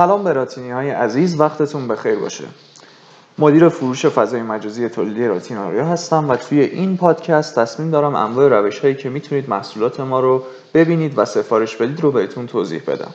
سلام راتینی های عزیز وقتتون بخیر باشه. مدیر فروش فضای مجازی تولیدی راتین آریا هستم و توی این پادکست تصمیم دارم انواع روش هایی که می‌تونید محصولات ما رو ببینید و سفارش بدید رو بهتون توضیح بدم.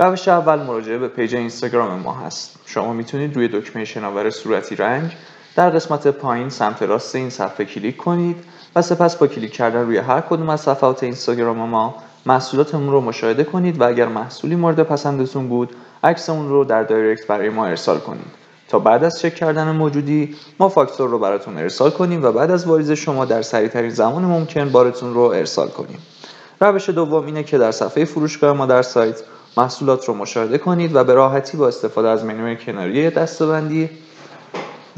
روش اول مراجعه به پیج اینستاگرام ما هست. شما می‌تونید روی دکمه شناور صورتی رنگ در قسمت پایین سمت راست این صفحه کلیک کنید و سپس با کلیک کردن روی هر کدوم از صفحات اینستاگرام ما محصولاتمون رو مشاهده کنید و اگر محصولی مورد پسندتون بود عکس اون رو در دایرکت برای ما ارسال کنید. تا بعد از چک کردن موجودی ما فاکتور رو براتون ارسال کنیم و بعد از واریز شما در سریع ترین زمان ممکن بارتون رو ارسال کنیم. روش دوم اینه که در صفحه فروشگاه ما در سایت محصولات رو مشاهده کنید و به راحتی با استفاده از منوی کناری دستبندی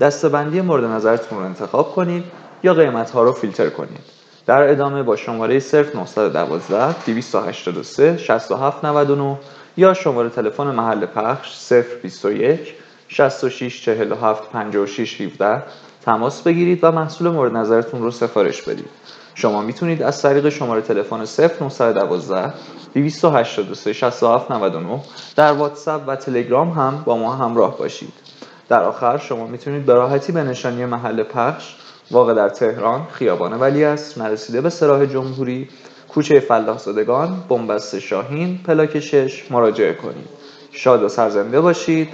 دستبندی مورد نظرتون رو انتخاب کنید یا قیمت ها رو فیلتر کنید. در ادامه با شماره صرف 912 283 6799 یا شماره تلفن محل پخش 021 66 47 56 17 تماس بگیرید و محصول مورد نظرتون رو سفارش بدید. شما می‌تونید از طریق شماره تلفن 0912 283 67 99 در واتساپ و تلگرام هم با ما همراه باشید. در آخر شما می‌تونید به راحتی به نشانی محل پخش واقع در تهران خیابان ولی است نرسیده به سراح جمهوری. کوچه فلاح زدگان بنبست شاهین پلاک 6 مراجعه کنید. شاد و سرزنده باشید.